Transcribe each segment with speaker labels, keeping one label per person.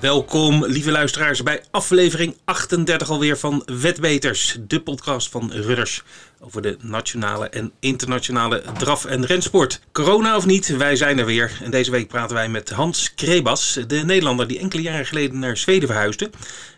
Speaker 1: Welkom, lieve luisteraars, bij aflevering 38 alweer van Wetbeters, de podcast van Rudders over de nationale en internationale draf- en rensport. Corona of niet, wij zijn er weer. En deze week praten wij met Hans Krebas, de Nederlander die enkele jaren geleden naar Zweden verhuisde.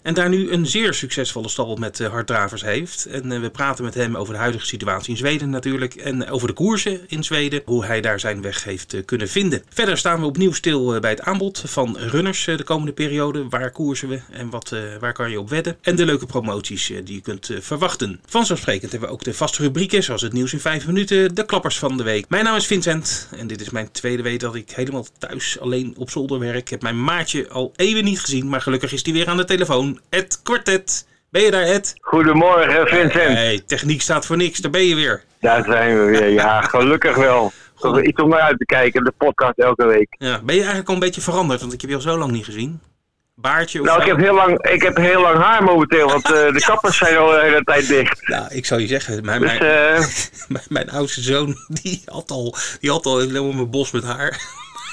Speaker 1: En daar nu een zeer succesvolle stal met uh, harddravers heeft. En uh, we praten met hem over de huidige situatie in Zweden natuurlijk. En over de koersen in Zweden. Hoe hij daar zijn weg heeft uh, kunnen vinden. Verder staan we opnieuw stil bij het aanbod van runners de komende periode. Waar koersen we en wat, waar kan je op wedden? En de leuke promoties die je kunt verwachten. Vanzelfsprekend hebben we ook de vaste rubrieken. Zoals het nieuws in 5 minuten. De klappers van de week. Mijn naam is Vincent. En dit is mijn tweede week dat ik helemaal thuis alleen op zolder werk. Ik heb mijn maatje al even niet gezien. Maar gelukkig is hij weer aan de telefoon. Ed Quartet. Ben je daar, Ed?
Speaker 2: Goedemorgen, Vincent.
Speaker 1: Hey, techniek staat voor niks. Daar ben je weer.
Speaker 2: Daar zijn we weer. Ja, gelukkig wel. Goed. Iets om naar uit te kijken, de podcast elke week.
Speaker 1: Ja, ben je eigenlijk al een beetje veranderd? Want ik heb je al zo lang niet gezien. Baardje of
Speaker 2: Nou, ik heb, heel lang, ik heb heel lang haar momenteel, want uh, de kappers zijn al de hele tijd dicht.
Speaker 1: Nou, ik zou je zeggen, mijn, dus, mijn, uh... mijn, mijn, oudste zoon, die had al, die had al helemaal mijn bos met haar.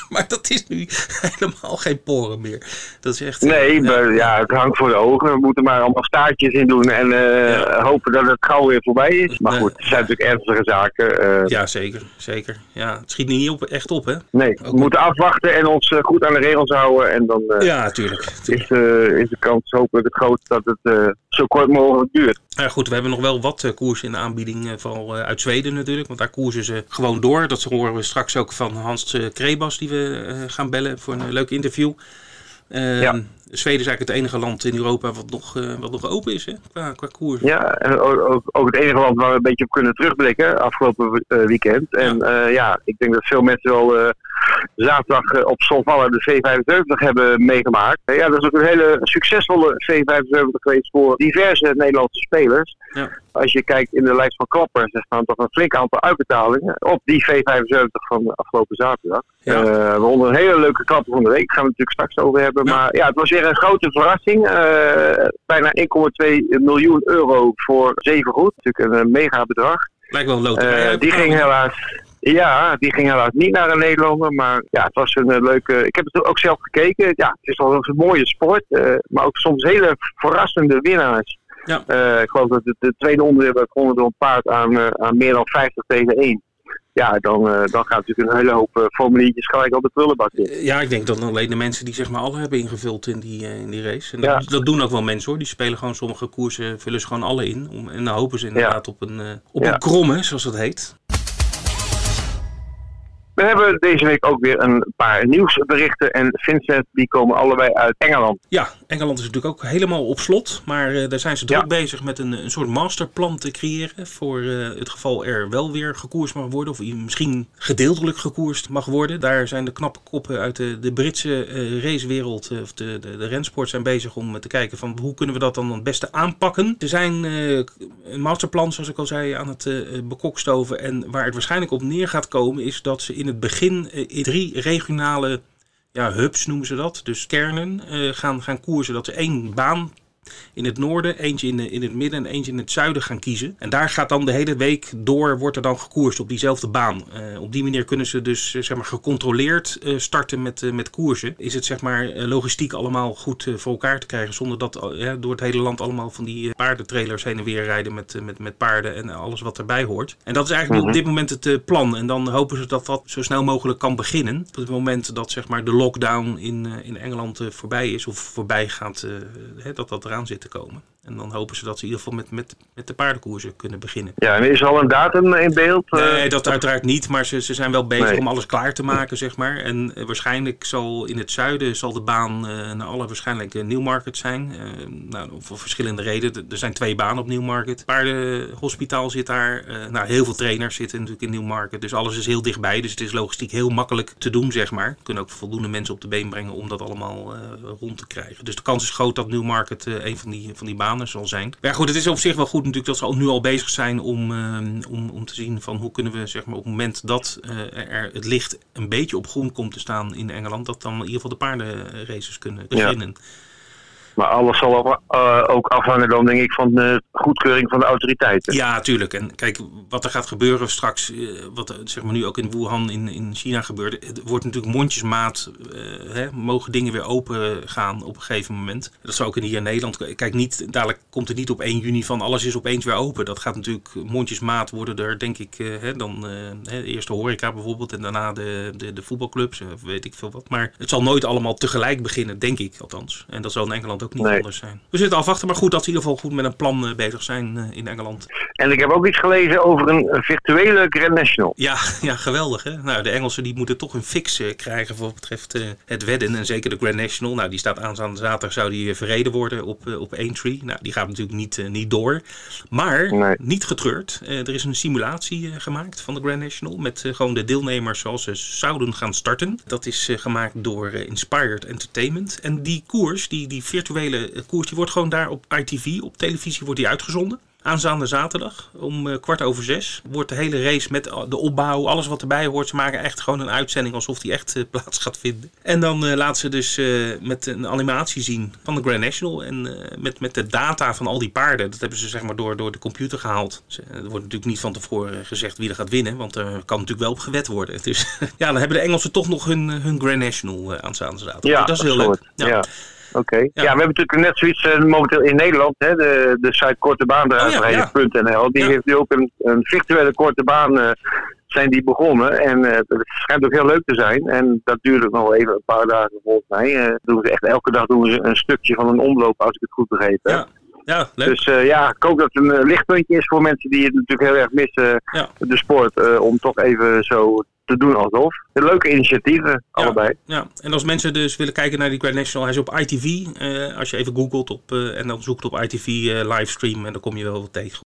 Speaker 1: maar dat is nu helemaal geen poren meer. Dat is echt...
Speaker 2: Nee, maar, ja, het hangt voor de ogen. We moeten maar allemaal staartjes in doen en uh, ja. hopen dat het gauw weer voorbij is. Maar goed, het zijn natuurlijk ernstige zaken. Uh,
Speaker 1: ja, zeker. zeker. Ja, het schiet niet op, echt op, hè?
Speaker 2: Nee, we moeten afwachten en ons goed aan de regels houden. En dan
Speaker 1: ja, natuurlijk.
Speaker 2: Is, is de kans hopelijk het groot dat het zo kort mogelijk duurt.
Speaker 1: Ja, goed, we hebben nog wel wat koersen in de aanbieding, vooral uit Zweden natuurlijk. Want daar koersen ze gewoon door. Dat horen we straks ook van Hans Krebas, die we gaan bellen voor een leuk interview. ja. Zweden is eigenlijk het enige land in Europa wat nog, wat nog open is hè, qua, qua koers.
Speaker 2: Ja, en ook, ook, het enige land waar we een beetje op kunnen terugblikken afgelopen weekend. En ja. ja, ik denk dat veel mensen wel zaterdag op Solvalla de V75 hebben meegemaakt. Ja, dat is ook een hele succesvolle V75 geweest voor diverse Nederlandse spelers. Ja. Als je kijkt in de lijst van klappers, er staan toch een flink aantal uitbetalingen op die V75 van de afgelopen zaterdag. Ja. Uh, we onder een hele leuke klapper van de week, daar gaan we het natuurlijk straks over hebben. Ja. Maar ja, het was weer een grote verrassing. Uh, bijna 1,2 miljoen euro voor zeven goed. Natuurlijk een mega bedrag.
Speaker 1: Lijkt wel een loterij.
Speaker 2: Uh, die ging helaas ja, die ging helaas niet naar een Nederlander. Maar ja, het was een uh, leuke. Ik heb het ook zelf gekeken. Ja, het is wel een mooie sport. Uh, maar ook soms hele verrassende winnaars. Ja. Uh, ik geloof dat de, de tweede onderdeel werd gewonnen door een paard aan, aan meer dan 50 tegen 1. Ja, dan, dan gaat natuurlijk een hele hoop formuliertjes gelijk op de prullenbak in.
Speaker 1: Ja, ik denk dat alleen de mensen die zeg maar alle hebben ingevuld in die, in die race. En dat, ja. dat, doen ook wel mensen hoor. Die spelen gewoon sommige koersen, vullen ze gewoon alle in. Om, en dan hopen ze inderdaad ja. op een, op een kromme, zoals dat heet.
Speaker 2: We hebben deze week ook weer een paar nieuwsberichten. En Vincent, die komen allebei uit Engeland.
Speaker 1: Ja, Engeland is natuurlijk ook helemaal op slot. Maar uh, daar zijn ze druk ja. bezig met een, een soort masterplan te creëren. Voor uh, het geval er wel weer gekoerst mag worden. Of misschien gedeeltelijk gekoerst mag worden. Daar zijn de knappe koppen uit de, de Britse uh, racewereld. of de, de, de rensport zijn bezig om te kijken van hoe kunnen we dat dan het beste aanpakken. Er zijn een masterplan, zoals ik al zei, aan het bekokstoven. En waar het waarschijnlijk op neer gaat komen is dat ze in het begin in drie regionale ja, hubs noemen ze dat, dus kernen, uh, gaan, gaan koersen. Dat ze één baan in het noorden, eentje in, de, in het midden en eentje in het zuiden gaan kiezen. En daar gaat dan de hele week door, wordt er dan gekoerst op diezelfde baan. Uh, op die manier kunnen ze dus uh, zeg maar gecontroleerd uh, starten met, met koersen. Is het zeg maar logistiek allemaal goed voor elkaar te krijgen zonder dat door het hele land allemaal van die paardentrailers heen en weer rijden met, met, met paarden en alles wat erbij hoort. En dat is eigenlijk -hmm. op dit moment het plan. En dan hopen ze dat dat zo snel mogelijk kan beginnen. Op het moment dat zeg maar de lockdown in, in Engeland voorbij is of voorbij gaat, dat dat eraan zit te komen. En dan hopen ze dat ze in ieder geval met, met, met de paardenkoersen kunnen beginnen.
Speaker 2: Ja, en is er al een datum in beeld?
Speaker 1: Nee, dat uiteraard niet. Maar ze, ze zijn wel bezig nee. om alles klaar te maken, zeg maar. En uh, waarschijnlijk zal in het zuiden zal de baan uh, naar alle waarschijnlijk uh, Newmarket zijn. nou, voor verschillende redenen. Er zijn twee banen op Newmarket. Paardenhospitaal zit daar. nou, heel veel trainers zitten natuurlijk in Newmarket. Dus alles is heel dichtbij. Dus het is logistiek heel makkelijk te doen, zeg maar. Er kunnen ook voldoende mensen op de been brengen om dat allemaal rond te krijgen. Dus de kans is groot dat Newmarket een van die, van die banen zal zijn. Maar ja, goed, het is op zich wel goed natuurlijk dat ze al nu al bezig zijn om, uh, om, om te zien van hoe kunnen we zeg maar op het moment dat uh, er het licht een beetje op groen komt te staan in Engeland, dat dan in ieder geval de paardenraces kunnen beginnen. Ja.
Speaker 2: Maar alles zal uh, ook afhangen dan denk ik van de goedkeuring van de autoriteiten.
Speaker 1: Ja, tuurlijk. En kijk, wat er gaat gebeuren straks, wat zeg maar nu ook in Wuhan in, in China gebeurde, het wordt natuurlijk mondjesmaat, hè, mogen dingen weer open gaan op een gegeven moment. Dat zou ook in hier in Nederland, kijk niet, dadelijk komt het niet op 1 juni van alles is opeens weer open. Dat gaat natuurlijk mondjesmaat worden er denk ik, hè, dan hè, eerst de horeca bijvoorbeeld en daarna de, de, de voetbalclubs, weet ik veel wat. Maar het zal nooit allemaal tegelijk beginnen, denk ik althans. En dat zal in Engeland ook niet anders zijn. We zitten afwachten, maar goed dat ze in ieder geval goed met een plan uh, bezig zijn uh, in Engeland.
Speaker 2: En ik heb ook iets gelezen over een virtuele Grand National.
Speaker 1: Ja, ja geweldig hè. Nou, de Engelsen die moeten toch een fix uh, krijgen voor wat betreft het wedden. En zeker de Grand National. Nou, die staat aanstaande zaterdag, zou die verreden worden op, op Aintree. Nou, die gaat natuurlijk niet, niet door. Maar, nee. niet getreurd. er is een simulatie gemaakt van de Grand National. Met gewoon de deelnemers zoals ze zouden gaan starten. Dat is gemaakt door Inspired Entertainment. En die koers, die, die virtuele koers, die wordt gewoon daar op ITV, op televisie, wordt die uitgezonden. Aanstaande zaterdag om uh, kwart over zes wordt de hele race met de opbouw, alles wat erbij hoort. Ze maken echt gewoon een uitzending alsof die echt plaats gaat vinden. En dan uh, laten ze dus met een animatie zien van de Grand National. En met, met de data van al die paarden. Dat hebben ze zeg maar door, door de computer gehaald. Ze, er wordt natuurlijk niet van tevoren gezegd wie er gaat winnen. Want er kan natuurlijk wel op gewet worden. Dus ja, dan hebben de Engelsen toch nog hun, hun Grand National aanstaande zaterdag.
Speaker 2: Ja,
Speaker 1: dat is heel leuk.
Speaker 2: Ja. ja. Oké. Ja. ja. we hebben natuurlijk net zoiets uh, momenteel in Nederland. Hè, de, de site kortebaandrijverheden.nl. Oh, die heeft nu ook een, een virtuele korte baan uh, zijn die begonnen. En uh, het schijnt ook heel leuk te zijn. En dat duurt ook nog wel even een paar dagen volgens mij. doen ze echt elke dag doen ze een stukje van een omloop, als ik het goed begreep.
Speaker 1: Ja. Ja, leuk.
Speaker 2: Dus ja, ik hoop dat het een lichtpuntje is voor mensen die het natuurlijk heel erg missen, de sport. om toch even zo te doen alsof. Leuke initiatieven, allebei.
Speaker 1: Ja, en als mensen dus willen kijken naar die Grand National, hij is op ITV. Uh, als je even googelt op, uh, en dan zoekt op ITV uh, livestream en dan kom je wel wat tegen.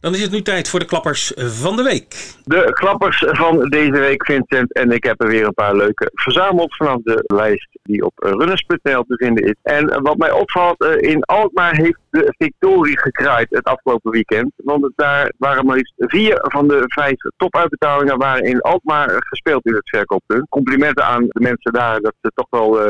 Speaker 1: Dan is het nu tijd voor de klappers van de week.
Speaker 2: De klappers van deze week, Vincent. En ik heb er weer een paar leuke verzameld vanaf de lijst die op runners.nl te vinden is. En wat mij opvalt, eh, in Alkmaar heeft de victorie gekraaid het afgelopen weekend. Want daar waren maar liefst vier van de vijf topuitbetalingen waren in Alkmaar gespeeld in het verkooppunt. Complimenten aan de mensen daar dat ze toch wel uh,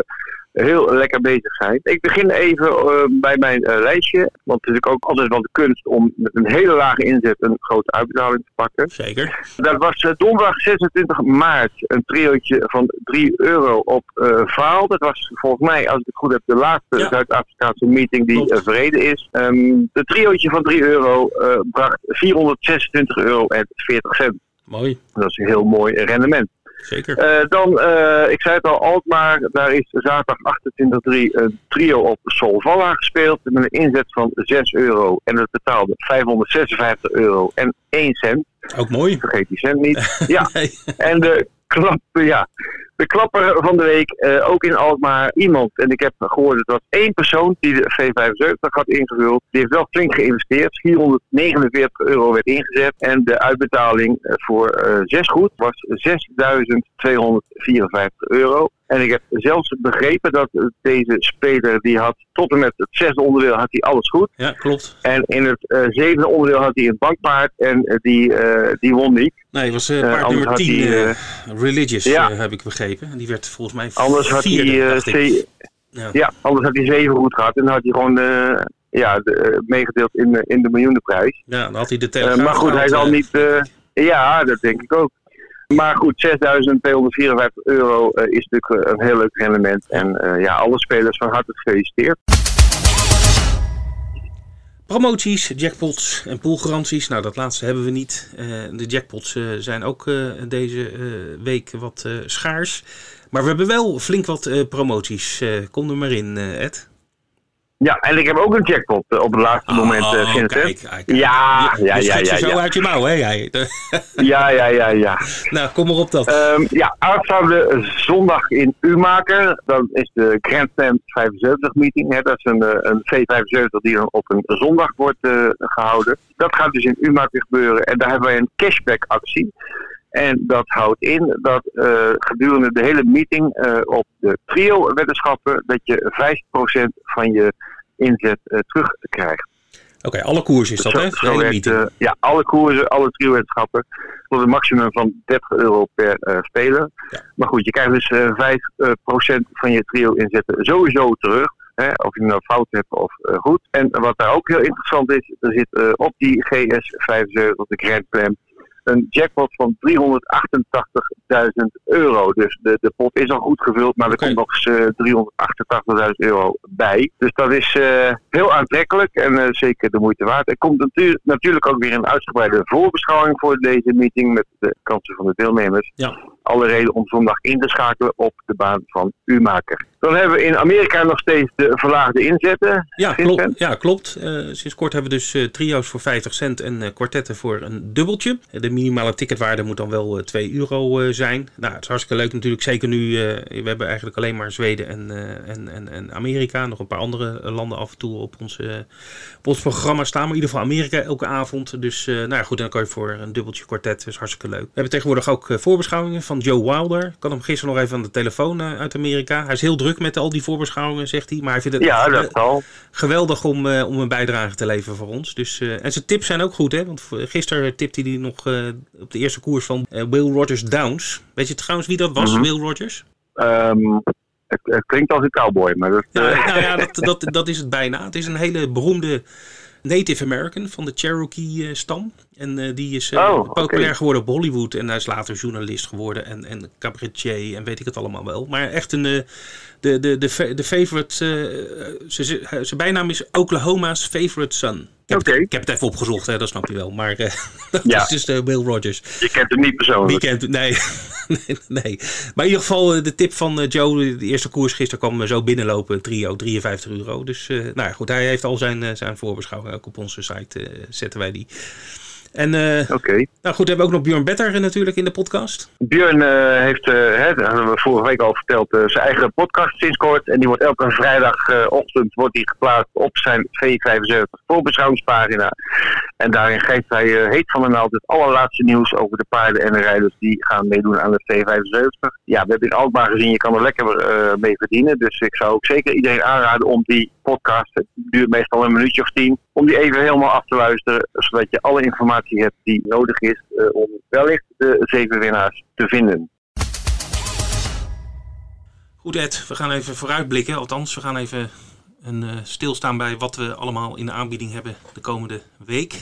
Speaker 2: heel lekker bezig zijn. Ik begin even uh, bij mijn uh, lijstje. Want het is ook altijd wel de kunst om met een hele lage inzet een grote uitbetaling te pakken.
Speaker 1: Zeker.
Speaker 2: Dat was uh, donderdag 26 maart een triootje van 3 euro op Vaal. Dat was volgens mij, als ik het goed heb, de laatste ja. Zuid-Afrikaanse meeting die verreden is. Um, de triootje van 3 euro bracht 426 euro en 40 cent.
Speaker 1: Mooi.
Speaker 2: Dat is een heel mooi rendement.
Speaker 1: Zeker.
Speaker 2: Uh, dan, uh, ik zei het al, Alkmaar, daar is zaterdag 28-3 een trio op Solvalla gespeeld. Met een inzet van 6 euro. En het betaalde 556 euro en 1 cent.
Speaker 1: Ook mooi.
Speaker 2: Vergeet die cent niet. ja. En de klap, ja. De klapper van de week, uh, ook in Alkmaar, iemand, en ik heb gehoord, het was één persoon die de V75 had ingevuld. Die heeft wel flink geïnvesteerd. 449 euro werd ingezet. En de uitbetaling voor uh, zes goed was 6.254 euro. En ik heb zelfs begrepen dat deze speler, die had tot en met het zesde onderdeel had hij alles goed.
Speaker 1: Ja, klopt.
Speaker 2: En in het uh, zevende onderdeel had hij een bankpaard en uh, die, uh, die won niet.
Speaker 1: Nee, het was paard nummer 10, Religious, ja. heb ik begrepen. Die werd volgens mij
Speaker 2: Anders had hij, ja. ja. anders had hij zeven goed gehad en dan had hij gewoon ja, de, meegedeeld in, in de miljoenenprijs.
Speaker 1: Ja, dan had hij de telegraaf
Speaker 2: Maar goed, hij zal niet... ja, dat denk ik ook. Maar goed, 6.254 euro uh, is natuurlijk een heel leuk rendement. En uh, ja, alle spelers van harte gefeliciteerd.
Speaker 1: Promoties, jackpots en poolgaranties. Nou, dat laatste hebben we niet. De jackpots zijn ook deze week wat schaars. Maar we hebben wel flink wat promoties. kom er maar in, Ed.
Speaker 2: Ja, en ik heb ook een jackpot eh, op het laatste moment, uh.
Speaker 1: Kijk, kijk,
Speaker 2: Ja, ja, ja, ja.
Speaker 1: zo uit je mouw, hè, jij?
Speaker 2: ja, ja, ja, ja.
Speaker 1: Nou, kom maar op dat.
Speaker 2: Um, ja, aanstaande zondag in Umaker. Dan is de Grand Slam 75 meeting. Hè. Dat is een, eh, een V75 die dan op een zondag wordt uh, gehouden. Dat gaat dus in Umaker gebeuren. En daar hebben wij een cashback actie. En dat houdt in dat uh, gedurende de hele meeting uh, op de trio-weddenschappen dat je 5% van je inzet uh, terugkrijgt.
Speaker 1: Oké, alle koersen is dat,
Speaker 2: Zo-
Speaker 1: hè? De hele meeting.
Speaker 2: eh, ja, alle koersen, alle trio-wetenschappen. Tot een maximum van 30 euro per eh, speler.
Speaker 1: Ja.
Speaker 2: Maar goed, je krijgt dus eh 5 eh, procent van je trio-inzetten sowieso terug. Hè, of je nou fout hebt of eh, goed. En wat daar ook heel interessant is, er zit eh, op die GS75, de Grand Slam, een jackpot van 388.000 euro. Dus de, de pot is al goed gevuld, maar er komt nog eens eh, 388.000 euro bij. Dus dat is eh, heel aantrekkelijk en eh, zeker de moeite waard. Er komt natuur- natuurlijk ook weer een uitgebreide voorbeschouwing voor deze meeting met de kansen van de deelnemers.
Speaker 1: Ja.
Speaker 2: Alle reden om zondag in te schakelen op de baan van U-maker. Dan hebben we in Amerika nog steeds de verlaagde inzetten.
Speaker 1: Ja, klopt. Ja, klopt. Eh, sinds kort hebben we dus eh, trio's voor 50 cent en eh, kwartetten voor een dubbeltje. De minimale ticketwaarde moet dan wel eh, 2 euro zijn. Nou, het is hartstikke leuk natuurlijk. Zeker nu, we hebben eigenlijk alleen maar Zweden en, en, en, en Amerika. Nog een paar andere landen af en toe op ons, eh, op ons programma staan. Maar in ieder geval Amerika elke avond. Dus nou ja, goed, dan kan je voor een dubbeltje kwartet. Dat is hartstikke leuk. We hebben tegenwoordig ook voorbeschouwingen van Joe Wilder. Ik had hem gisteren nog even aan de telefoon eh, uit Amerika. Hij is heel druk met al die voorbeschouwingen, zegt hij. Maar hij vindt het
Speaker 2: Ja, dat
Speaker 1: geweldig om, eh, om een bijdrage te leveren voor ons. Dus, eh, en zijn tips zijn ook goed, hè? Want gisteren tipte hij nog op de eerste koers van Will Rogers Downs. Weet je trouwens wie dat was,
Speaker 2: Mhm.
Speaker 1: Will Rogers?
Speaker 2: Ehm, het, het klinkt als een cowboy, maar dat,
Speaker 1: Ja, nou ja, dat, dat, dat is het bijna. Het is een hele beroemde Native American van de Cherokee-stam. En eh, die is
Speaker 2: Oh, oké.
Speaker 1: populair geworden op Hollywood. En hij is later journalist geworden en, en cabaretier en weet ik het allemaal wel. Maar echt een, eh, de, de, de, de favorite... ze- ze- zijn bijnaam is Oklahoma's favorite son. Ik heb, het, ik heb het even opgezocht, hè, dat snap je wel. Maar eh, dat
Speaker 2: Ja.
Speaker 1: is dus eh, Will Rogers.
Speaker 2: je kent hem niet persoonlijk.
Speaker 1: Weekend, nee. nee, nee. Maar in ieder geval de tip van Joe, de eerste koers gisteren kwam zo binnenlopen, trio, 53 euro. Dus nou ja, goed, hij heeft al zijn, zijn voorbeschouwing, ook op onze site zetten wij die. En eh,
Speaker 2: Oké.
Speaker 1: nou goed, we hebben ook nog Björn Better natuurlijk in de podcast.
Speaker 2: Björn eh, heeft, eh, hè, dat hebben we vorige week al verteld, zijn eigen podcast sinds kort. En die wordt elke vrijdagochtend wordt die geplaatst op zijn V75 voorbeschouwingspagina. En daarin geeft hij heet van de naald het allerlaatste nieuws over de paarden en de rijders die gaan meedoen aan de V75. Ja, we hebben in Alkmaar gezien, je kan er lekker mee verdienen. Dus ik zou ook zeker iedereen aanraden om die podcast, het duurt meestal een minuutje of tien, om die even helemaal af te luisteren. Zodat je alle informatie hebt die nodig is eh, om wellicht de zeven winnaars te vinden.
Speaker 1: Goed Ed, we gaan even vooruitblikken. Althans, we gaan even een, eh, stilstaan bij wat we allemaal in de aanbieding hebben de komende week.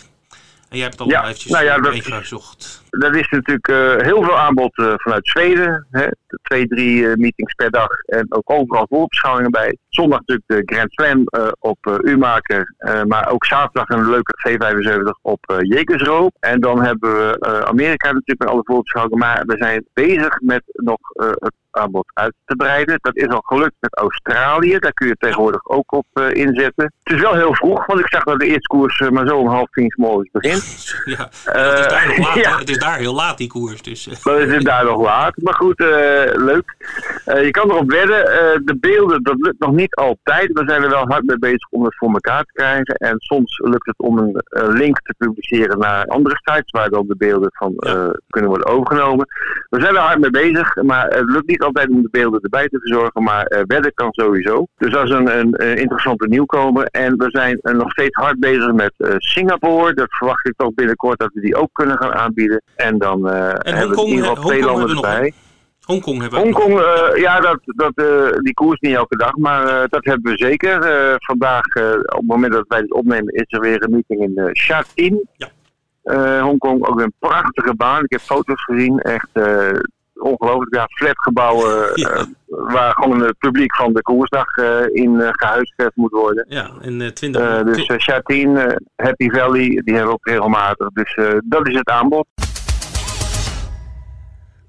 Speaker 1: En jij hebt het allemaal
Speaker 2: Ja,
Speaker 1: eventjes
Speaker 2: nou ja, dat-
Speaker 1: meegezocht.
Speaker 2: Dat is natuurlijk eh, heel veel aanbod eh, vanuit Zweden. Hè. Twee, drie eh, meetings per dag en ook overal voorbeschouwingen bij. Zondag natuurlijk de Grand Slam op U-maker. eh, maar ook zaterdag een leuke V75 op Jekersro. En dan hebben we Amerika natuurlijk met alle voorbeschouwingen. Maar we zijn bezig met nog het aanbod uit te breiden. Dat is al gelukt met Australië. Daar kun je tegenwoordig ook op inzetten. Het is wel heel vroeg, want ik zag dat de eerste koers maar zo om half tien morgens begint.
Speaker 1: Ja, het is daar nog laat.
Speaker 2: ja.
Speaker 1: hè? Het is daar heel laat die koers. Dus, eh,
Speaker 2: Dan is het daar nog laat. Maar goed, eh, leuk. Eh, je kan erop wedden. Eh, de beelden, dat lukt nog niet altijd. We zijn er wel hard mee bezig om het voor elkaar te krijgen. En soms lukt het om een eh, link te publiceren naar andere sites waar dan de beelden van eh, kunnen worden overgenomen. We zijn er hard mee bezig, maar het lukt niet altijd om de beelden erbij te verzorgen. Maar eh, wedden kan sowieso. Dus dat is een, een, eh, interessante nieuwkomer. En we zijn eh, nog steeds hard bezig met eh, Singapore. Dat verwacht ik toch binnenkort dat we die ook kunnen gaan aanbieden. En dan eh, hebben we in ieder geval erbij.
Speaker 1: Hongkong hebben we.
Speaker 2: Hongkong, eh, ja, dat, dat, eh, die koers niet elke dag, maar dat hebben we zeker. Vandaag, op het moment dat wij dit opnemen, is er weer een meeting in uh.
Speaker 1: Ja.
Speaker 2: Eh, Hongkong, ook een prachtige baan. Ik heb foto's gezien, echt ongelooflijk. Ja, flatgebouwen
Speaker 1: Ja.
Speaker 2: waar gewoon het publiek van de koersdag in eh, gehuisvest moet worden.
Speaker 1: Ja, en eh, 20
Speaker 2: Eh, dus Shatin, eh, Happy Valley, die hebben we ook regelmatig. Dus dat is het aanbod.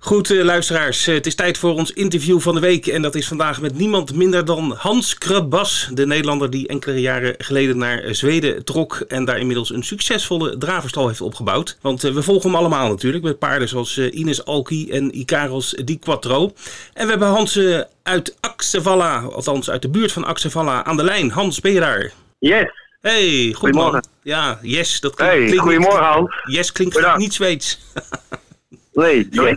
Speaker 1: Goed, eh, luisteraars, eh, het is tijd voor ons interview van de week. En dat is vandaag met niemand minder dan Hans Krabas, de Nederlander die enkele jaren geleden naar eh, Zweden trok. En daar inmiddels een succesvolle draverstal heeft opgebouwd. Want we volgen hem allemaal natuurlijk, met paarden zoals Ines Alki en Icaros Di Quattro. En we hebben Hans uit Axevalla, althans uit de buurt van Axevalla, aan de lijn. Hans, ben je daar?
Speaker 2: Yes!
Speaker 1: Hey, goed
Speaker 2: Goedemorgen.
Speaker 1: Ja, yes, dat klinkt,
Speaker 2: Hey, goedemorgen Hans.
Speaker 1: Yes klinkt niet Zweeds.
Speaker 3: Nee, yes.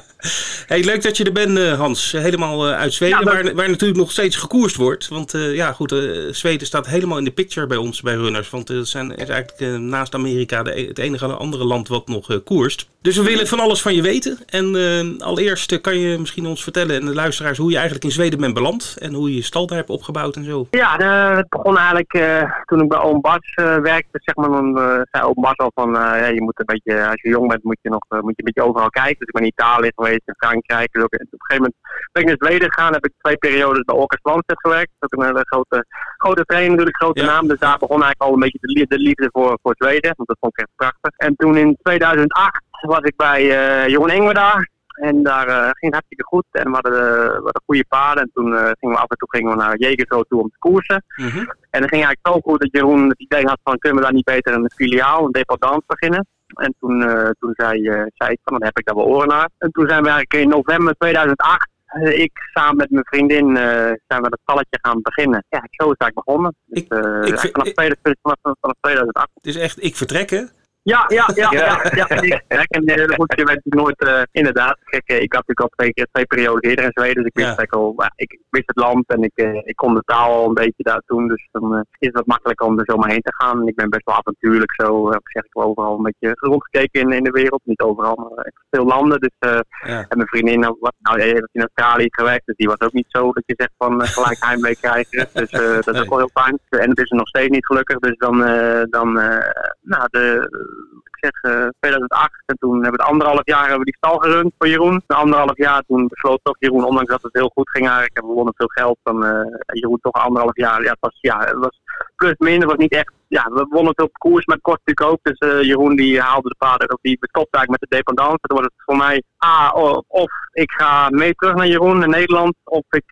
Speaker 1: hey, leuk dat je er bent, eh, Hans. Helemaal eh, uit Zweden, waar, waar natuurlijk nog steeds gekoerst wordt. Want uh, ja, goed, Zweden staat helemaal in de picture bij ons, bij runners. Want het zijn, is eigenlijk naast Amerika de, e-, het enige andere land wat nog koerst. Dus we willen van alles van je weten. En allereerst kan je misschien ons vertellen en de luisteraars hoe je eigenlijk in Zweden bent beland. En hoe je je stal daar hebt opgebouwd en zo.
Speaker 3: Ja, het begon eigenlijk toen ik bij Oom Bas werkte. Zeg maar, dan zei Oom Bas al van, ja, je moet een beetje, als je jong bent moet je nog moet je beetje overal kijken. Dus ik ben in Italië geweest, in Frankrijk. Dus ook, op een gegeven moment ben ik naar Zweden gegaan. Heb ik twee periodes bij Orkest Landset gewerkt. Dat is ook een hele grote, grote trainer, natuurlijk, grote naam. Dus daar begon eigenlijk al een beetje de, de liefde voor, voor Zweden. Want dat vond ik echt prachtig. En toen in 2008 was ik bij uh, Jeroen daar. En daar uh, ging het hartstikke goed. En we hadden, uh, we hadden goede paarden. En toen uh, gingen we af en toe gingen we naar Jegersro toe om te koersen. Mm -hmm. En dat ging eigenlijk zo goed dat Jeroen het idee had van... kunnen we daar niet beter een filiaal, een dependance beginnen? En toen, toen zei, zei ik van, dan heb ik daar wel oren naar. En toen zijn we eigenlijk in november 2008 ik samen met mijn vriendin zijn we dat stalletje gaan beginnen. Ja, zo is eigenlijk begonnen. Dus, ik, ik, vanaf, ik, 2000, vanaf, vanaf 2008.
Speaker 1: Het is echt, ik vertrekken.
Speaker 3: Ja, ja, ja. ja, ja, ja. En uh, goed, je bent nooit, uh, inderdaad. Kijk, uh, ik had natuurlijk al twee, keer, twee periodes eerder in Zweden, dus ik wist, ja. al, ik, ik, wist het land en ik, ik kon de taal al een beetje daar toen. Dus dan is het wat makkelijker om er zomaar heen te gaan. En ik ben best wel avontuurlijk zo, heb zeg ik wel overal een beetje rondgekeken in, in de wereld. Niet overal, maar echt veel landen. Dus, ja. En mijn vriendin, nou, wat, nou, heeft in Australië gewerkt, dus die was ook niet zo dat je zegt van gelijk heimwee krijgen. Dus dat is ook wel heel fijn. En het is er nog steeds niet gelukkig, dus dan, dan nou, de ik zeg, uh, 2008. En toen hebben we het anderhalf jaar hebben we die stal gerund voor Jeroen. Na anderhalf jaar toen besloot toch Jeroen, ondanks dat het heel goed ging eigenlijk, hebben we wonnen veel geld. Dan uh, Jeroen toch anderhalf jaar. Ja, het was, ja, het was plus min, was niet echt ja, we wonnen het op koers, maar het kost natuurlijk ook. Dus uh, Jeroen die haalde de paarden, of die bestopte eigenlijk met de dependance. Dan wordt het voor mij A, of, ik ga mee terug naar Jeroen in Nederland, of ik,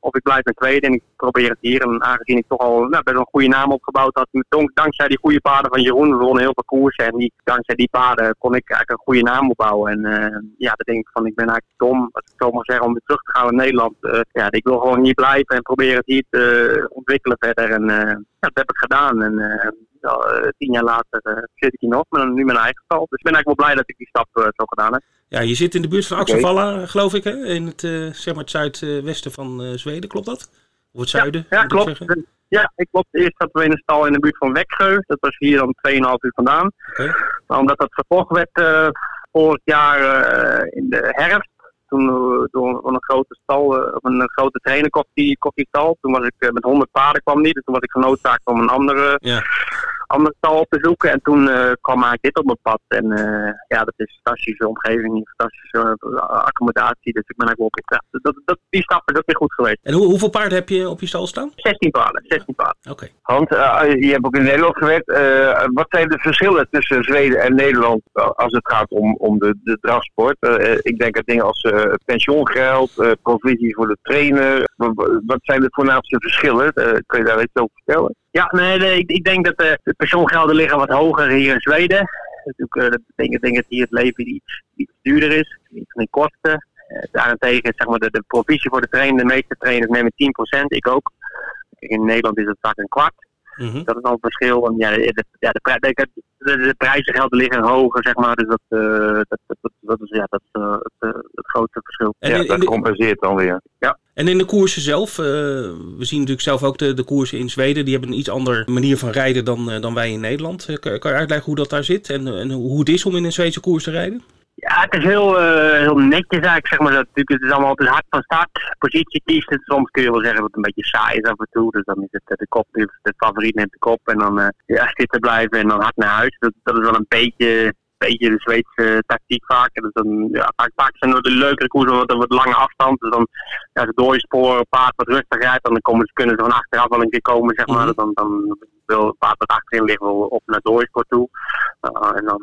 Speaker 3: of ik blijf met tweede en ik probeer het hier. En aangezien ik toch al nou, best wel een goede naam opgebouwd had, dankzij die goede paarden van Jeroen, we wonnen heel veel koersen. En dankzij die paarden kon ik eigenlijk een goede naam opbouwen. En uh, ja, dan denk ik van, ik ben eigenlijk dom, als ik zo zeggen, om weer terug te gaan naar Nederland. ja, ik wil gewoon hier blijven en proberen het hier te ontwikkelen verder. En ja, dat heb ik gedaan. En tien jaar later uh, zit ik hier nog, maar nu mijn eigen stal. Dus ik ben eigenlijk wel blij dat ik die stap uh, zo gedaan heb.
Speaker 1: Ja, je zit in de buurt van Axevalla, okay. geloof ik, hè? in het, zeg maar het zuidwesten van Zweden, klopt dat? Of het zuiden?
Speaker 3: Ja, ja klopt. Ja, ik klopt. Eerst zaten we in een stal in de buurt van Wekgeu. Dat was hier dan 2,5 uur vandaan. Okay. Maar omdat dat vervolgd werd vorig jaar in de herfst, toen door, een grote stal, of een grote trainer kocht die, kocht die stal. Toen was ik met 100 paarden kwam niet, dus toen was ik genoodzaakt om een andere ja andere stal op te zoeken. En toen uh, kwam eigenlijk dit op mijn pad. En uh, ja, dat is een fantastische omgeving, een fantastische uh, accommodatie. Dus ik ben eigenlijk wel op dat, dat, dat, Die stap is ook weer goed geweest.
Speaker 1: En hoe, hoeveel paarden heb je op je stal staan?
Speaker 3: 16 paarden. 16 paarden.
Speaker 1: Oké. Okay.
Speaker 3: Hans, je hebt ook in Nederland gewerkt. wat zijn de verschillen tussen Zweden en Nederland als het gaat om, om de, de drafsport? ik denk aan dingen als pensioengeld, provisie voor de trainer. Wat, zijn de voornaamste verschillen? kun je daar iets over vertellen? Ja, nee, ik, ik, denk dat de, de pensioengelden liggen wat hoger hier in Zweden. Natuurlijk, uh, dat betekent denk dat hier het leven iets, iets duurder is, iets meer kosten. Uh, daarentegen zeg maar, de, de provisie voor de trainer, de meeste trainers nemen 10%, ik ook. In Nederland is het vaak een kwart. Mm -hmm. Dat is al een verschil. En ja, de, ja, de, de, de, de prijzengelden liggen hoger, zeg maar. Dus dat, uh, dat, dat, dat, is, ja, dat is uh, het, het grootste verschil. En ja, dat compenseert dan weer. Ja.
Speaker 1: En in de koersen zelf, uh, we zien natuurlijk zelf ook de, de koersen in Zweden, die hebben een iets andere manier van rijden dan, uh, dan wij in Nederland. Kan, kan, je uitleggen hoe dat daar zit en, en hoe het is om in een Zweedse koers te rijden?
Speaker 3: Ja, het is heel, heel netjes eigenlijk, zeg maar. Dat, het is allemaal altijd hard van start, positie kiezen. Soms kun je wel zeggen dat het een beetje saai is af en toe. Dus dan is het de kop, de favoriet neemt de kop en dan ja, zitten blijven en dan hard naar huis. Dat, dat is wel een beetje beetje de Zweedse tactiek vaak. Dus dan, ja, vaak, vaak zijn er de leukere koersen wat, wat lange afstand. Dus dan ja, de doorspoor, paard wat rustig rijdt. Dan komen ze, kunnen ze van achteraf wel een keer komen, zeg maar. -hmm. Dan, dan wil het paard wat achterin liggen op naar doorspoor toe. Uh, en dan...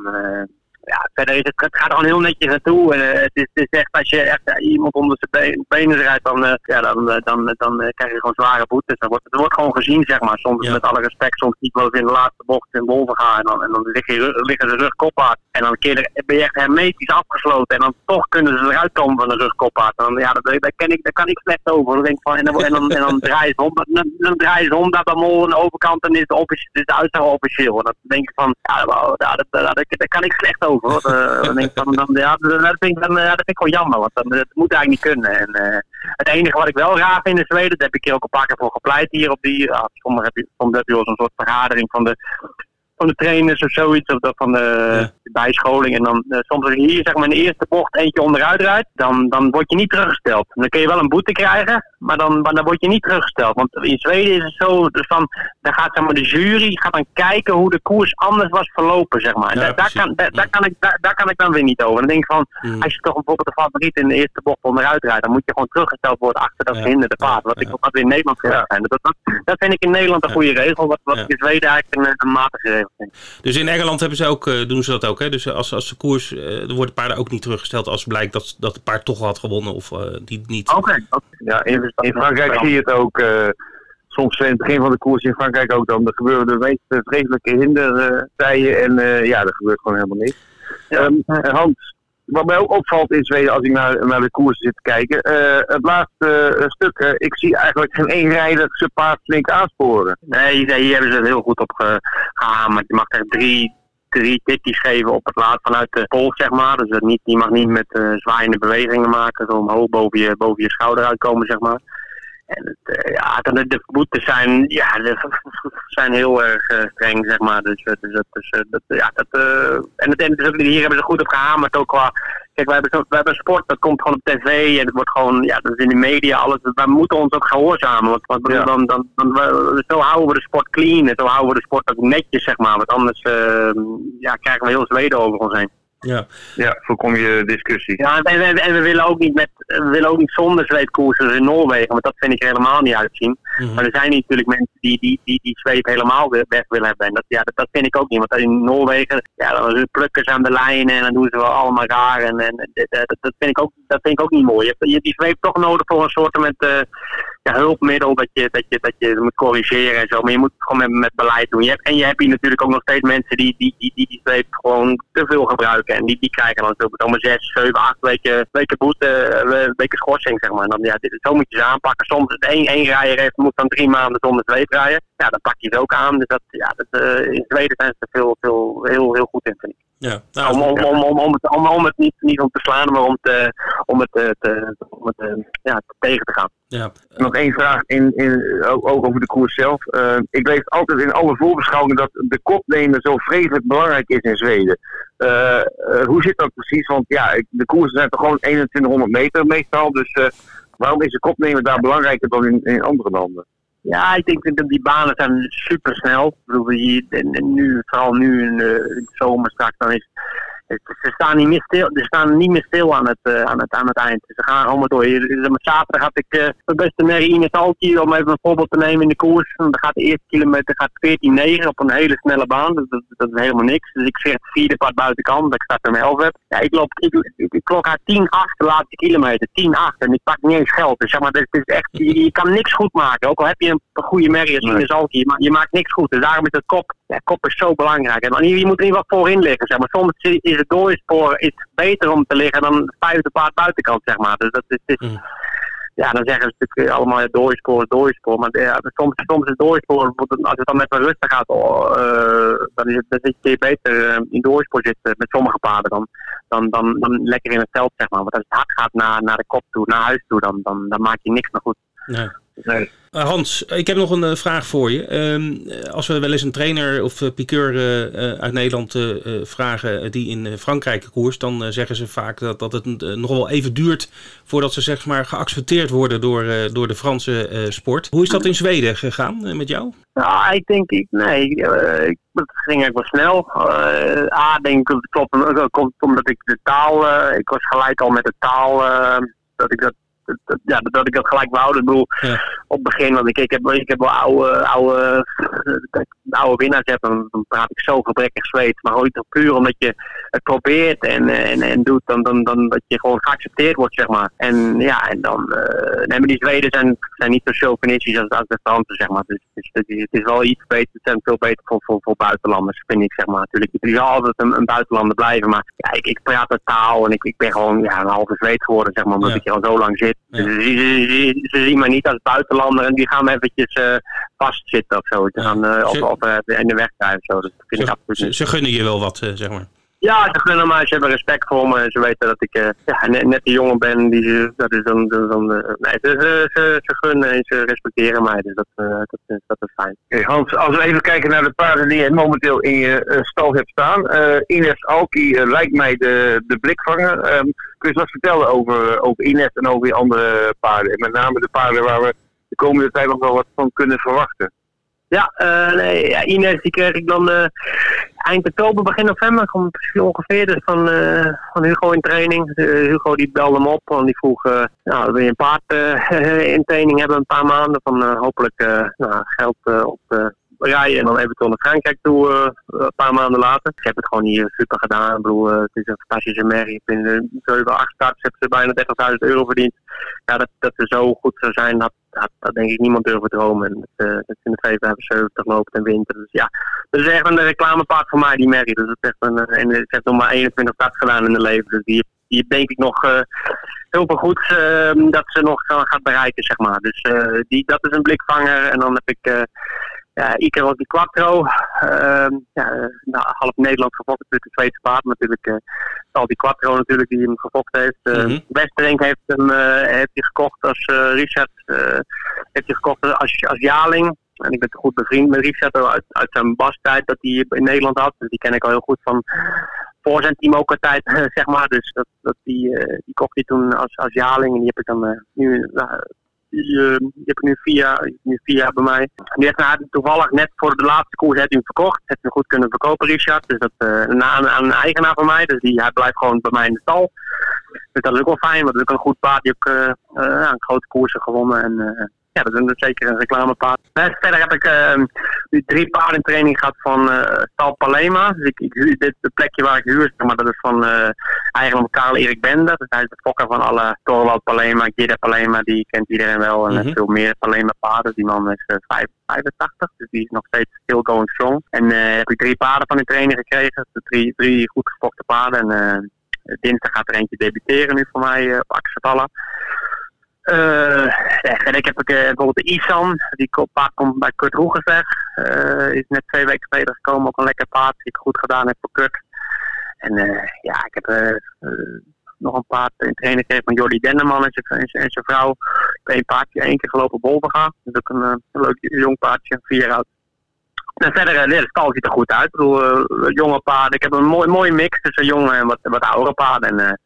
Speaker 3: Ja, verder is het, het gaat gewoon heel netjes naartoe. En, uh, het, is, het is echt, als je echt uh, iemand onder zijn benen rijdt, dan, uh, ja, dan, dan, dan krijg je gewoon zware boetes. Dan wordt, het wordt gewoon gezien, zeg maar. Soms ja. met alle respect, soms niet wel eens in de laatste bocht in boven gaan. En dan, en dan lig je, liggen ze rugkoppaard. En dan keer ben je echt hermetisch afgesloten. En dan toch kunnen ze eruit komen van de rugkoppaard. Dan, ja, dat, daar, ken ik, daar kan ik slecht over. Dan denk ik van, en, dan, en, dan, en dan draaien ze om. Dan, dan draaien ze om de mol aan de overkant en is de, is de uitslag officieel. En dan denk ik van, ja, daar, daar, daar, daar kan ik slecht over geloven. Hoor. dan denk ik van, dan, ja, dat, vind ik, dan, dat vind ik gewoon jammer, want dan, dat moet eigenlijk niet kunnen. En, het enige wat ik wel raar vind in Zweden, daar heb ik hier ook een paar keer voor gepleit hier op die, soms heb je, soms heb je wel zo'n soort vergadering van de van de trainers of zoiets, of dat van de, bijscholing. En dan uh, soms als je hier zeg maar in de eerste bocht eentje onderuit rijdt, dan, dan word je niet teruggesteld. Dan kun je wel een boete krijgen, maar dan, maar dan word je niet teruggesteld. Want in Zweden is het zo, dus dan, dan gaat zeg maar, de jury gaat dan kijken hoe de koers anders was verlopen, zeg maar. daar, daar, kan, daar, kan ik, daar, daar, kan ik dan weer niet over. Dan denk ik van, mm. als je toch bijvoorbeeld de favoriet in de eerste bocht onderuit rijdt, dan moet je gewoon teruggesteld worden achter dat ja. de paard. Wat ik wat we in Nederland gedaan zijn. Dat, dat, dat, vind ik in Nederland een goede regel, wat, wat in Zweden eigenlijk een, een matige regel vind.
Speaker 1: Dus in Engeland hebben ze ook, uh, doen ze dat ook, hè? Dus als, als de koers, er worden paarden ook niet teruggesteld als blijkt dat, dat het paard toch had gewonnen of uh, die niet.
Speaker 2: Oké. Okay. Ja, in, in Frankrijk zie je het ook soms in het begin van de koers in Frankrijk ook dan. Er gebeuren de meest vreselijke hindertijen en uh, ja, er gebeurt gewoon helemaal niks. Ja. Um, Hans, wat mij ook opvalt in Zweden als ik naar, naar de koers zit te kijken. Uh, het laatste uh, stuk, ik zie eigenlijk geen één rijder zijn paard flink aansporen.
Speaker 3: Nee, hier, hier hebben ze het heel goed op gehamerd. Je mag er drie, drie tikjes geven op het laat vanuit de pols, zeg maar. Dus niet, je mag niet met zwaaiende bewegingen maken, zo omhoog boven je, boven je schouder uitkomen, zeg maar. En het, uh, ja, de, de boetes zijn, ja, de, zijn heel erg uh, streng, zeg maar. Dus, dus, dus dat, ja, dat, uh, en het, dus hier hebben ze goed op gehamerd, ook qua... Kijk, wij hebben, wij hebben sport, dat komt gewoon op tv en het wordt gewoon, ja, dat is in de media, alles. Wij moeten ons ook gehoorzamen, want, want ja. dan, dan, dan, zo houden we de sport clean en zo houden we de sport ook netjes, zeg maar. Want anders ja, krijgen we heel Zweden over ons heen.
Speaker 2: Ja. ja, voorkom je discussie.
Speaker 3: Ja, en, en, en, we willen ook niet met, we willen ook niet zonder zweepkoersen in Noorwegen, want dat vind ik helemaal niet uitzien. Mm Maar er zijn natuurlijk mensen die die, die, die zweep helemaal weg willen hebben. En dat, ja, dat, dat vind ik ook niet, want in Noorwegen, ja, dan plukken ze aan de lijnen en dan doen ze wel allemaal raar. En, en dat, dat, vind ik ook, dat vind ik ook niet mooi. Je hebt die zweep toch nodig voor een soort met, uh, ja, hulpmiddel dat je, dat, je, dat je moet corrigeren en zo. Maar je moet het gewoon met, met beleid doen. Je hebt, en je hebt hier natuurlijk ook nog steeds mensen die die, die, die, die zweep gewoon te veel gebruiken. En die, die krijgen dan natuurlijk maar zes, zeven, acht weken, weken boete, uh, weken schorsing, zeg maar. En dan, ja, dit, zo moet je ze aanpakken. Soms één, één rijder heeft, moet dan drie maanden zonder zweep rijden. Ja, dan pak je het ook aan. Dus dat, ja, dat, uh, in Zweden zijn ze er veel, veel, heel, heel goed in, vind ik.
Speaker 1: Ja,
Speaker 3: nou, om, om, om, om, om, het, om, om het niet, niet om te slaan, maar om, te, om het, te, om het ja, tegen te gaan.
Speaker 1: Ja.
Speaker 2: Nog één vraag in, in, ook, over de koers zelf. Uh, ik lees altijd in alle voorbeschouwingen dat de kopnemer zo vreselijk belangrijk is in Zweden. Uh, uh, hoe zit dat precies? Want ja, de koersen zijn toch gewoon 2100 meter meestal. Dus waarom is de kopnemer daar belangrijker dan in, in andere landen?
Speaker 3: Ja, ik denk dat die banen zijn super snel. Ik bedoel, hier, en, nu, vooral nu in de zomer straks, dan is ze staan niet meer stil, ze staan niet meer stil aan het, uh, aan het, aan het eind. Ze gaan gewoon maar door. Zaterdag had ik uh, mijn beste merrie Ines om even een voorbeeld te nemen in de koers. Dan gaat de eerste kilometer gaat 14-9 op een hele snelle baan. Dat, dat, dat, is helemaal niks. Dus ik zeg vierde part buitenkant, dat ik start met 11 heb. Ja, ik, loop, ik, ik, ik klok haar 10-8 de laatste kilometer. 10-8 en ik pak niet eens geld. Dus zeg maar, het is echt, je, je, kan niks goed maken. Ook al heb je een, goede merrie als Ines je, je maakt niks goed. Dus daarom is het kop ja, kop is zo belangrijk. En je, je moet er niet wat voorin liggen, zeg maar. Soms is het doorspoor is beter om te liggen dan de vijfde paard buitenkant, zeg maar. Dus dat is, is mm. ja, dan zeggen ze natuurlijk allemaal doorspoor, doorspoor. Maar ja, soms, soms is doorspoor, als het dan met wat rustig gaat, uh, dan, is het, dan zit je beter uh, in doorspoor zitten met sommige paarden dan, dan, dan, dan lekker in het veld, zeg maar. Want als het hard gaat naar, naar de kop toe, naar huis toe, dan, dan, dan maak je niks meer goed.
Speaker 1: Nee. Nee. Uh, Hans, ik heb nog een uh, vraag voor je. Uh, als we wel eens een trainer of piqueur uit Nederland vragen die in Frankrijk koers, dan zeggen ze vaak dat, dat het nog wel even duurt voordat ze zeg maar geaccepteerd worden door, door de Franse sport. Hoe is dat in Zweden gegaan met jou?
Speaker 3: Ja, ik denk, ik, nee, het ging eigenlijk wel snel. A, denk ik, dat klopt, komt omdat ik de taal, ik was gelijk al met de taal, dat ik dat dat, ja, dat ik dat gelijk wou. Ik bedoel, ja. Op het begin, want ik, ik, heb, ik heb wel oude, oude, oude winnaars heb, dan, praat ik zo gebrekkig zweet. Maar ooit puur omdat je het probeert en, en, en doet, dan, dan, dan dat je gewoon geaccepteerd wordt, zeg maar. En ja, en dan, uh, nee, maar die Zweden zijn, zijn niet zo chauvinistisch als, als de Fransen, zeg maar. Dus, dus het, is, het is wel iets beter, het zijn veel beter voor, voor, voor buitenlanders, vind ik, zeg maar. Natuurlijk, je zal altijd een, een buitenlander blijven, maar ja, ik, ik praat het taal en ik, ik ben gewoon ja, een halve zweet geworden, zeg maar, omdat ja. ik hier al zo lang zit. Dus ze, ze, zien mij niet als buitenlander en die gaan eventjes uh, vastzitten of zo. Ze gaan uh, op, op, uh, in de weg of zo. Dat vind
Speaker 1: ze,
Speaker 3: ik absoluut
Speaker 1: ze, ze, gunnen je wel wat, zeg maar.
Speaker 3: Ja, ze gunnen mij, ze hebben respect voor me. Ze weten dat ik uh, ja, net, net die jongen ben. Die, ze- dat is dan, dan, dan, eh, nee, ze, ze, ze, ze gunnen en ze respecteren mij. Dus dat, eh, dat, is- dat is fijn.
Speaker 2: Hans, als we even kijken naar de paarden die je momenteel in je eh, stal hebt staan. eh, Ines Alki eh, lijkt mij de, de blikvanger. Ehm, kun je eens wat vertellen over, over Ines en over die andere paarden? En met name de paarden waar we de komende tijd nog wel wat van kunnen verwachten.
Speaker 3: Ja, eh, nee, ja, Ines die kreeg ik dan eh, eind oktober, begin november ongeveer dus van, eh, van Hugo in training. Eh, Hugo die belde hem op en die vroeg, nou, wil je een paard in training hebben een paar maanden van hopelijk nou, geld op rijden en dan eventueel naar Frankrijk toe eh, een paar maanden later. Ik heb het gewoon hier super gedaan. Ik eh, het is een fantastische merrie. Binnen 7, 8 starts hebben ze bijna 30.000 euro verdiend. Ja, dat, dat ze zo goed zou zijn, had, had denk ik niemand durven dromen. En dat, eh, dat in de 75 loopt en winter. Dus ja, dat is echt een reclamepaard voor mij, die merrie. Dus het is echt een, eh, en ze heeft nog maar 21 starts gedaan in haar leven. Dus die, die denk ik nog eh, heel veel goeds eh, dat ze nog gaat bereiken, zeg maar. Dus eh, die, dat is een blikvanger. En dan heb ik... eh ja, Iker was die Quattro. Ehm, ja, nou, half Nederland gefokt natuurlijk, een Zweedse paard. Natuurlijk eh al die Quattro natuurlijk die hem gefokt heeft. Westerink heeft hem eh, heeft hij gekocht als eh, Richard. heeft hij gekocht als, als jaarling. En ik ben goed bevriend met Richard uit, uit zijn bastijd dat hij in Nederland had. Dus die ken ik al heel goed van voor zijn team ook tijd, zeg maar. Dus dat, dat die, die kocht hij toen als, als jaarling. En die heb ik dan nu die, eh, die heb ik nu jaar, nu jaar bij mij. Die heeft toevallig net voor de laatste koers heeft hij hem verkocht. Heeft hem goed kunnen verkopen, Richard. Dus dat uh, aan, aan een eigenaar van mij. Dus die, hij blijft gewoon bij mij in de stal. Dus dat is ook wel fijn, want dat is ook een goed paard. Die ook uh, uh, een grote koersen gewonnen. En uh, ja, dat is een, zeker een reclamepaard. Verder heb ik nu drie paarden in training gehad van Stal Palema. Dus ik, ik dit de plekje waar ik huur, maar dat is van eigenlijk Karel Erik Bender. Dus hij is de fokker van alle Torwald Palema, Gida Palema, die kent iedereen wel. En mm -hmm. veel meer Palema paarden. Die man is uh, 85, dus die is nog steeds still going strong. En uh, heb ik drie paarden van in training gekregen. Dus drie, drie goed gestokte paarden. En uh, dinsdag gaat er eentje debuteren nu voor mij uh, op. Uh, en ik heb uh, bijvoorbeeld de Isan, die paard komt bij Kurt Roegers weg. Uh, is net twee weken geleden gekomen, ook een lekker paard die ik goed gedaan heb voor Kurt. En ja, ik heb nog een paard in training gekregen van Jordi Denneman en zijn vrouw. Ik heb een paardje één keer gelopen Bolvega. Dat is ook een, leuk jong paardje, vier jaar oud. En verder, de stal ziet er goed uit. Ik bedoel, jonge paarden. Ik heb een mooi, mooie mix tussen jonge en wat, wat oudere paarden. En,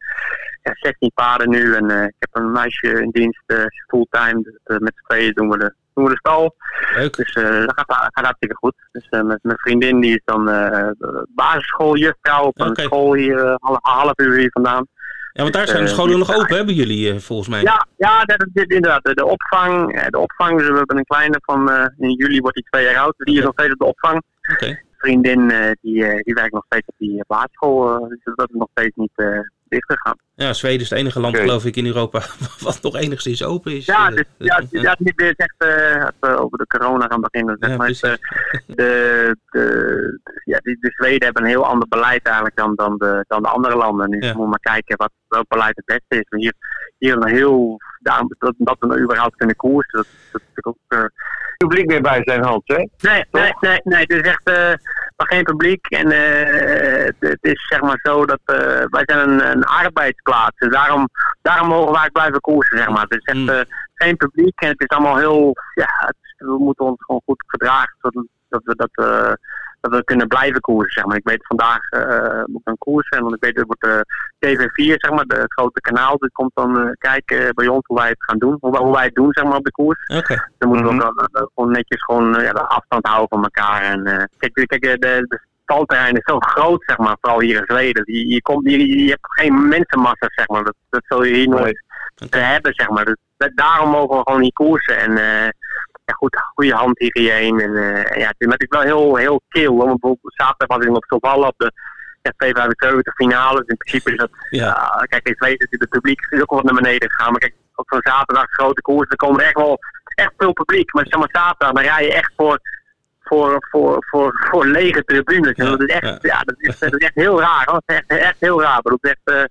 Speaker 3: ja, 16 paarden nu. En uh, ik heb een meisje in dienst, fulltime. Dus met z'n tweeën doen we de, doen we de stal.
Speaker 1: Leuk.
Speaker 3: Dus dat gaat, gaat hartstikke goed. Dus met mijn vriendin, die is dan basisschooljuffrouw op een school hier, half, half uur hier vandaan.
Speaker 1: Ja, want daar zijn de scholen nog open, hebben jullie uh, volgens mij?
Speaker 3: Ja, ja dat, dit, inderdaad. De, opvang, de opvang, dus we hebben een kleine van, uh, in juli wordt hij twee jaar oud, die okay. is nog steeds op de opvang.
Speaker 1: Okay.
Speaker 3: Vriendin, uh, die, die werkt nog steeds op die basisschool, dus dat is nog steeds niet dicht gegaan.
Speaker 1: Ja, Zweden is het enige land, okay. geloof ik, in Europa wat nog enigszins open is.
Speaker 3: Ja, dus, ja, ja dit is echt als we over de corona gaan beginnen. Zeg
Speaker 1: ja,
Speaker 3: maar, de, de, de, ja, de, de Zweden hebben een heel ander beleid eigenlijk dan, dan, de, dan de andere landen. Nu ja. moet maar kijken wat, welk beleid het beste is. Maar hier, hier een heel, daarom, dat, dat we nou überhaupt kunnen koersen, dat, dat is ook... Uh,
Speaker 2: publiek meer bij zijn hand, hè?
Speaker 3: Nee, nee, nee, nee, het is echt uh, maar geen publiek. En uh, het, het, is zeg maar zo dat uh, wij zijn een, een arbeidsplaats. Dus daarom, daarom mogen wij blijven koersen, zeg maar. Het is echt mm. geen publiek en het is allemaal heel, ja, het, we moeten ons gewoon goed gedragen zodat dat we dat dat we kunnen blijven koersen, zeg maar. Ik weet vandaag uh, moet ik dan koersen, want ik weet dat wordt de TV4, zeg maar, de, het grote kanaal, die komt dan uh, kijken bij ons hoe wij het gaan doen, hoe, hoe wij het doen, zeg maar, op de koers.
Speaker 1: Okay.
Speaker 3: Dan moeten we mm -hmm. ook uh, gewoon netjes gewoon ja, de afstand houden van elkaar. En kijk, kijk de, de stalterrein is zo groot, zeg maar, vooral hier in Zweden. Je, je, komt, je, je hebt geen mensenmassa, zeg maar. Dat, dat zul je hier nooit okay. hebben, zeg maar. Dus dat, daarom mogen we gewoon niet koersen. En ja, goed, goede handhygiëne. En, uh, ja, het is wel heel, heel kil. Want bijvoorbeeld zaterdag was ik nog toevallig op de ja, 275 finales. In principe is dat,
Speaker 1: ja.
Speaker 3: uh, kijk, ik weet dat het publiek is ook wel naar beneden gegaan. Maar kijk, op zo'n zaterdag grote koers, dan komen er echt wel echt veel publiek. Maar zeg maar zaterdag, dan rij je echt voor, voor, voor, voor, voor lege tribunes. Ja, dat, is echt, ja. ja dat, is, dat is echt heel raar. Hoor. Dat is echt, echt heel raar. Dat is echt... Uh,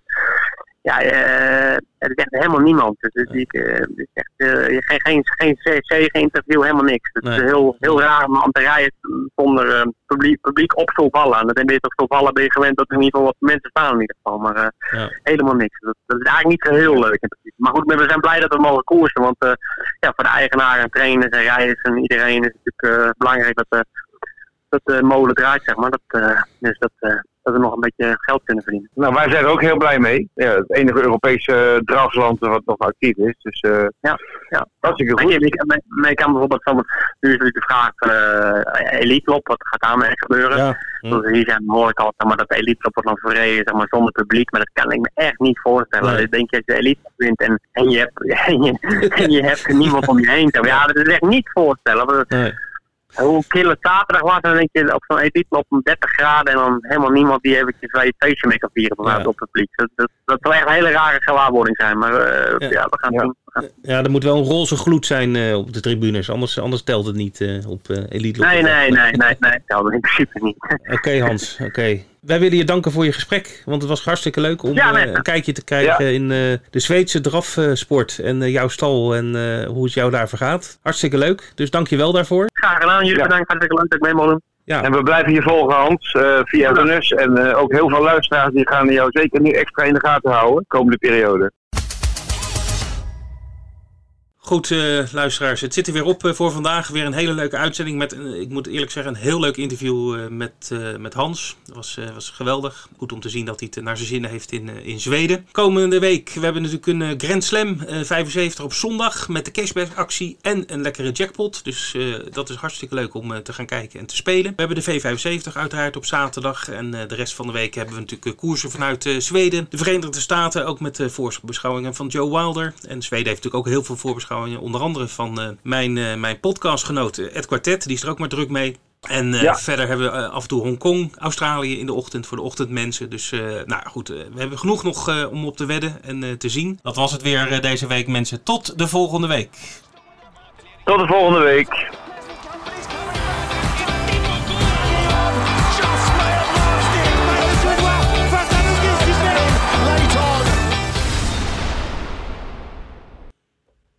Speaker 3: ja, uh, er is echt helemaal niemand. Dus, dus ik, is echt, uh, geen, geen, geen CC, geen interview, helemaal niks. Het nee. is heel, heel raar om te rijden zonder publiek, publiek op Solvallen. En dan ben je toch Solvallen ben je gewend dat er in ieder geval wat mensen staan in ieder geval. Maar ja. helemaal niks. Dat, dat, is eigenlijk niet zo heel leuk in principe. Maar goed, we zijn blij dat we mogen koersen. Want ja, voor de eigenaar en trainers en rijders en iedereen is het natuurlijk belangrijk dat, dat de molen draait, zeg maar. Dat, dus dat dat we nog een beetje geld kunnen verdienen.
Speaker 2: Nou, wij zijn er ook heel blij mee. Ja, het enige Europese drafsland wat nog actief is. Dus uh, ja, ja. hartstikke goed.
Speaker 3: Ik, ik kan bijvoorbeeld van, nu is natuurlijk de vraag van uh, Elite Lop, wat gaat daarmee gebeuren? Ja. Dus hier zijn hoor ik al maar dat Elite Lop wordt dan verreden zeg maar, zonder publiek, maar dat kan ik me echt niet voorstellen. Nee. Ik denk je als je Elite wint en, en, je hebt, en, je, en je hebt niemand om je heen. Ja, dat is echt niet voorstellen. Nee hoe kille zaterdag was, dan denk je op zo'n editie op 30 graden en dan helemaal niemand die eventjes waar je feestje mee kan vieren bijvoorbeeld op het publiek. Dat, dat, dat zou echt een hele rare gewaarwording zijn, maar uh, ja. we gaan ja. zien.
Speaker 1: Ja, er moet wel een roze gloed zijn uh, op de tribunes, anders, anders telt het niet uh, op Elite.
Speaker 3: Nee, nee, nee, nee, nee, telt in principe niet.
Speaker 1: Oké okay, Hans, oké. Okay wij willen je danken voor je gesprek. Want het was hartstikke leuk om ja, een kijkje te krijgen in uh, de Zweedse drafsport. en uh, jouw stal en uh, hoe het jou daar vergaat. Hartstikke leuk. Dus dank je wel daarvoor.
Speaker 3: Graag gedaan. Jullie bedankt. Hartstikke leuk dat ik mee mocht doen.
Speaker 2: Ja. En we blijven je volgen, Hans, via de NUS. En ook heel veel luisteraars die gaan jou zeker nu extra in de gaten houden. De komende periode.
Speaker 1: Goed, uh, luisteraars, het zit er weer op uh, voor vandaag. Weer een hele leuke uitzending met, uh, ik moet eerlijk zeggen, een heel leuk interview met, met Hans. Dat was, was geweldig. Goed om te zien dat hij het naar zijn zin heeft in, in Zweden. Komende week, we hebben natuurlijk een Grand Slam 75 op zondag met de cashback actie en een lekkere jackpot. Dus dat is hartstikke leuk om te gaan kijken en te spelen. We hebben de V75 uiteraard op zaterdag en de rest van de week hebben we natuurlijk koersen vanuit Zweden. De Verenigde Staten ook met de voorbeschouwingen van Joe Wilder. En Zweden heeft natuurlijk ook heel veel voorbeschouwingen Onder andere van uh, mijn, uh, mijn podcastgenoot Ed Quartet. Die is er ook maar druk mee. En uh, ja. verder hebben we af en toe Hongkong, Australië in de ochtend voor de ochtendmensen. Dus nou goed, we hebben genoeg nog om op te wedden en te zien. Dat was het weer deze week mensen. Tot de volgende week.
Speaker 2: Tot de volgende week.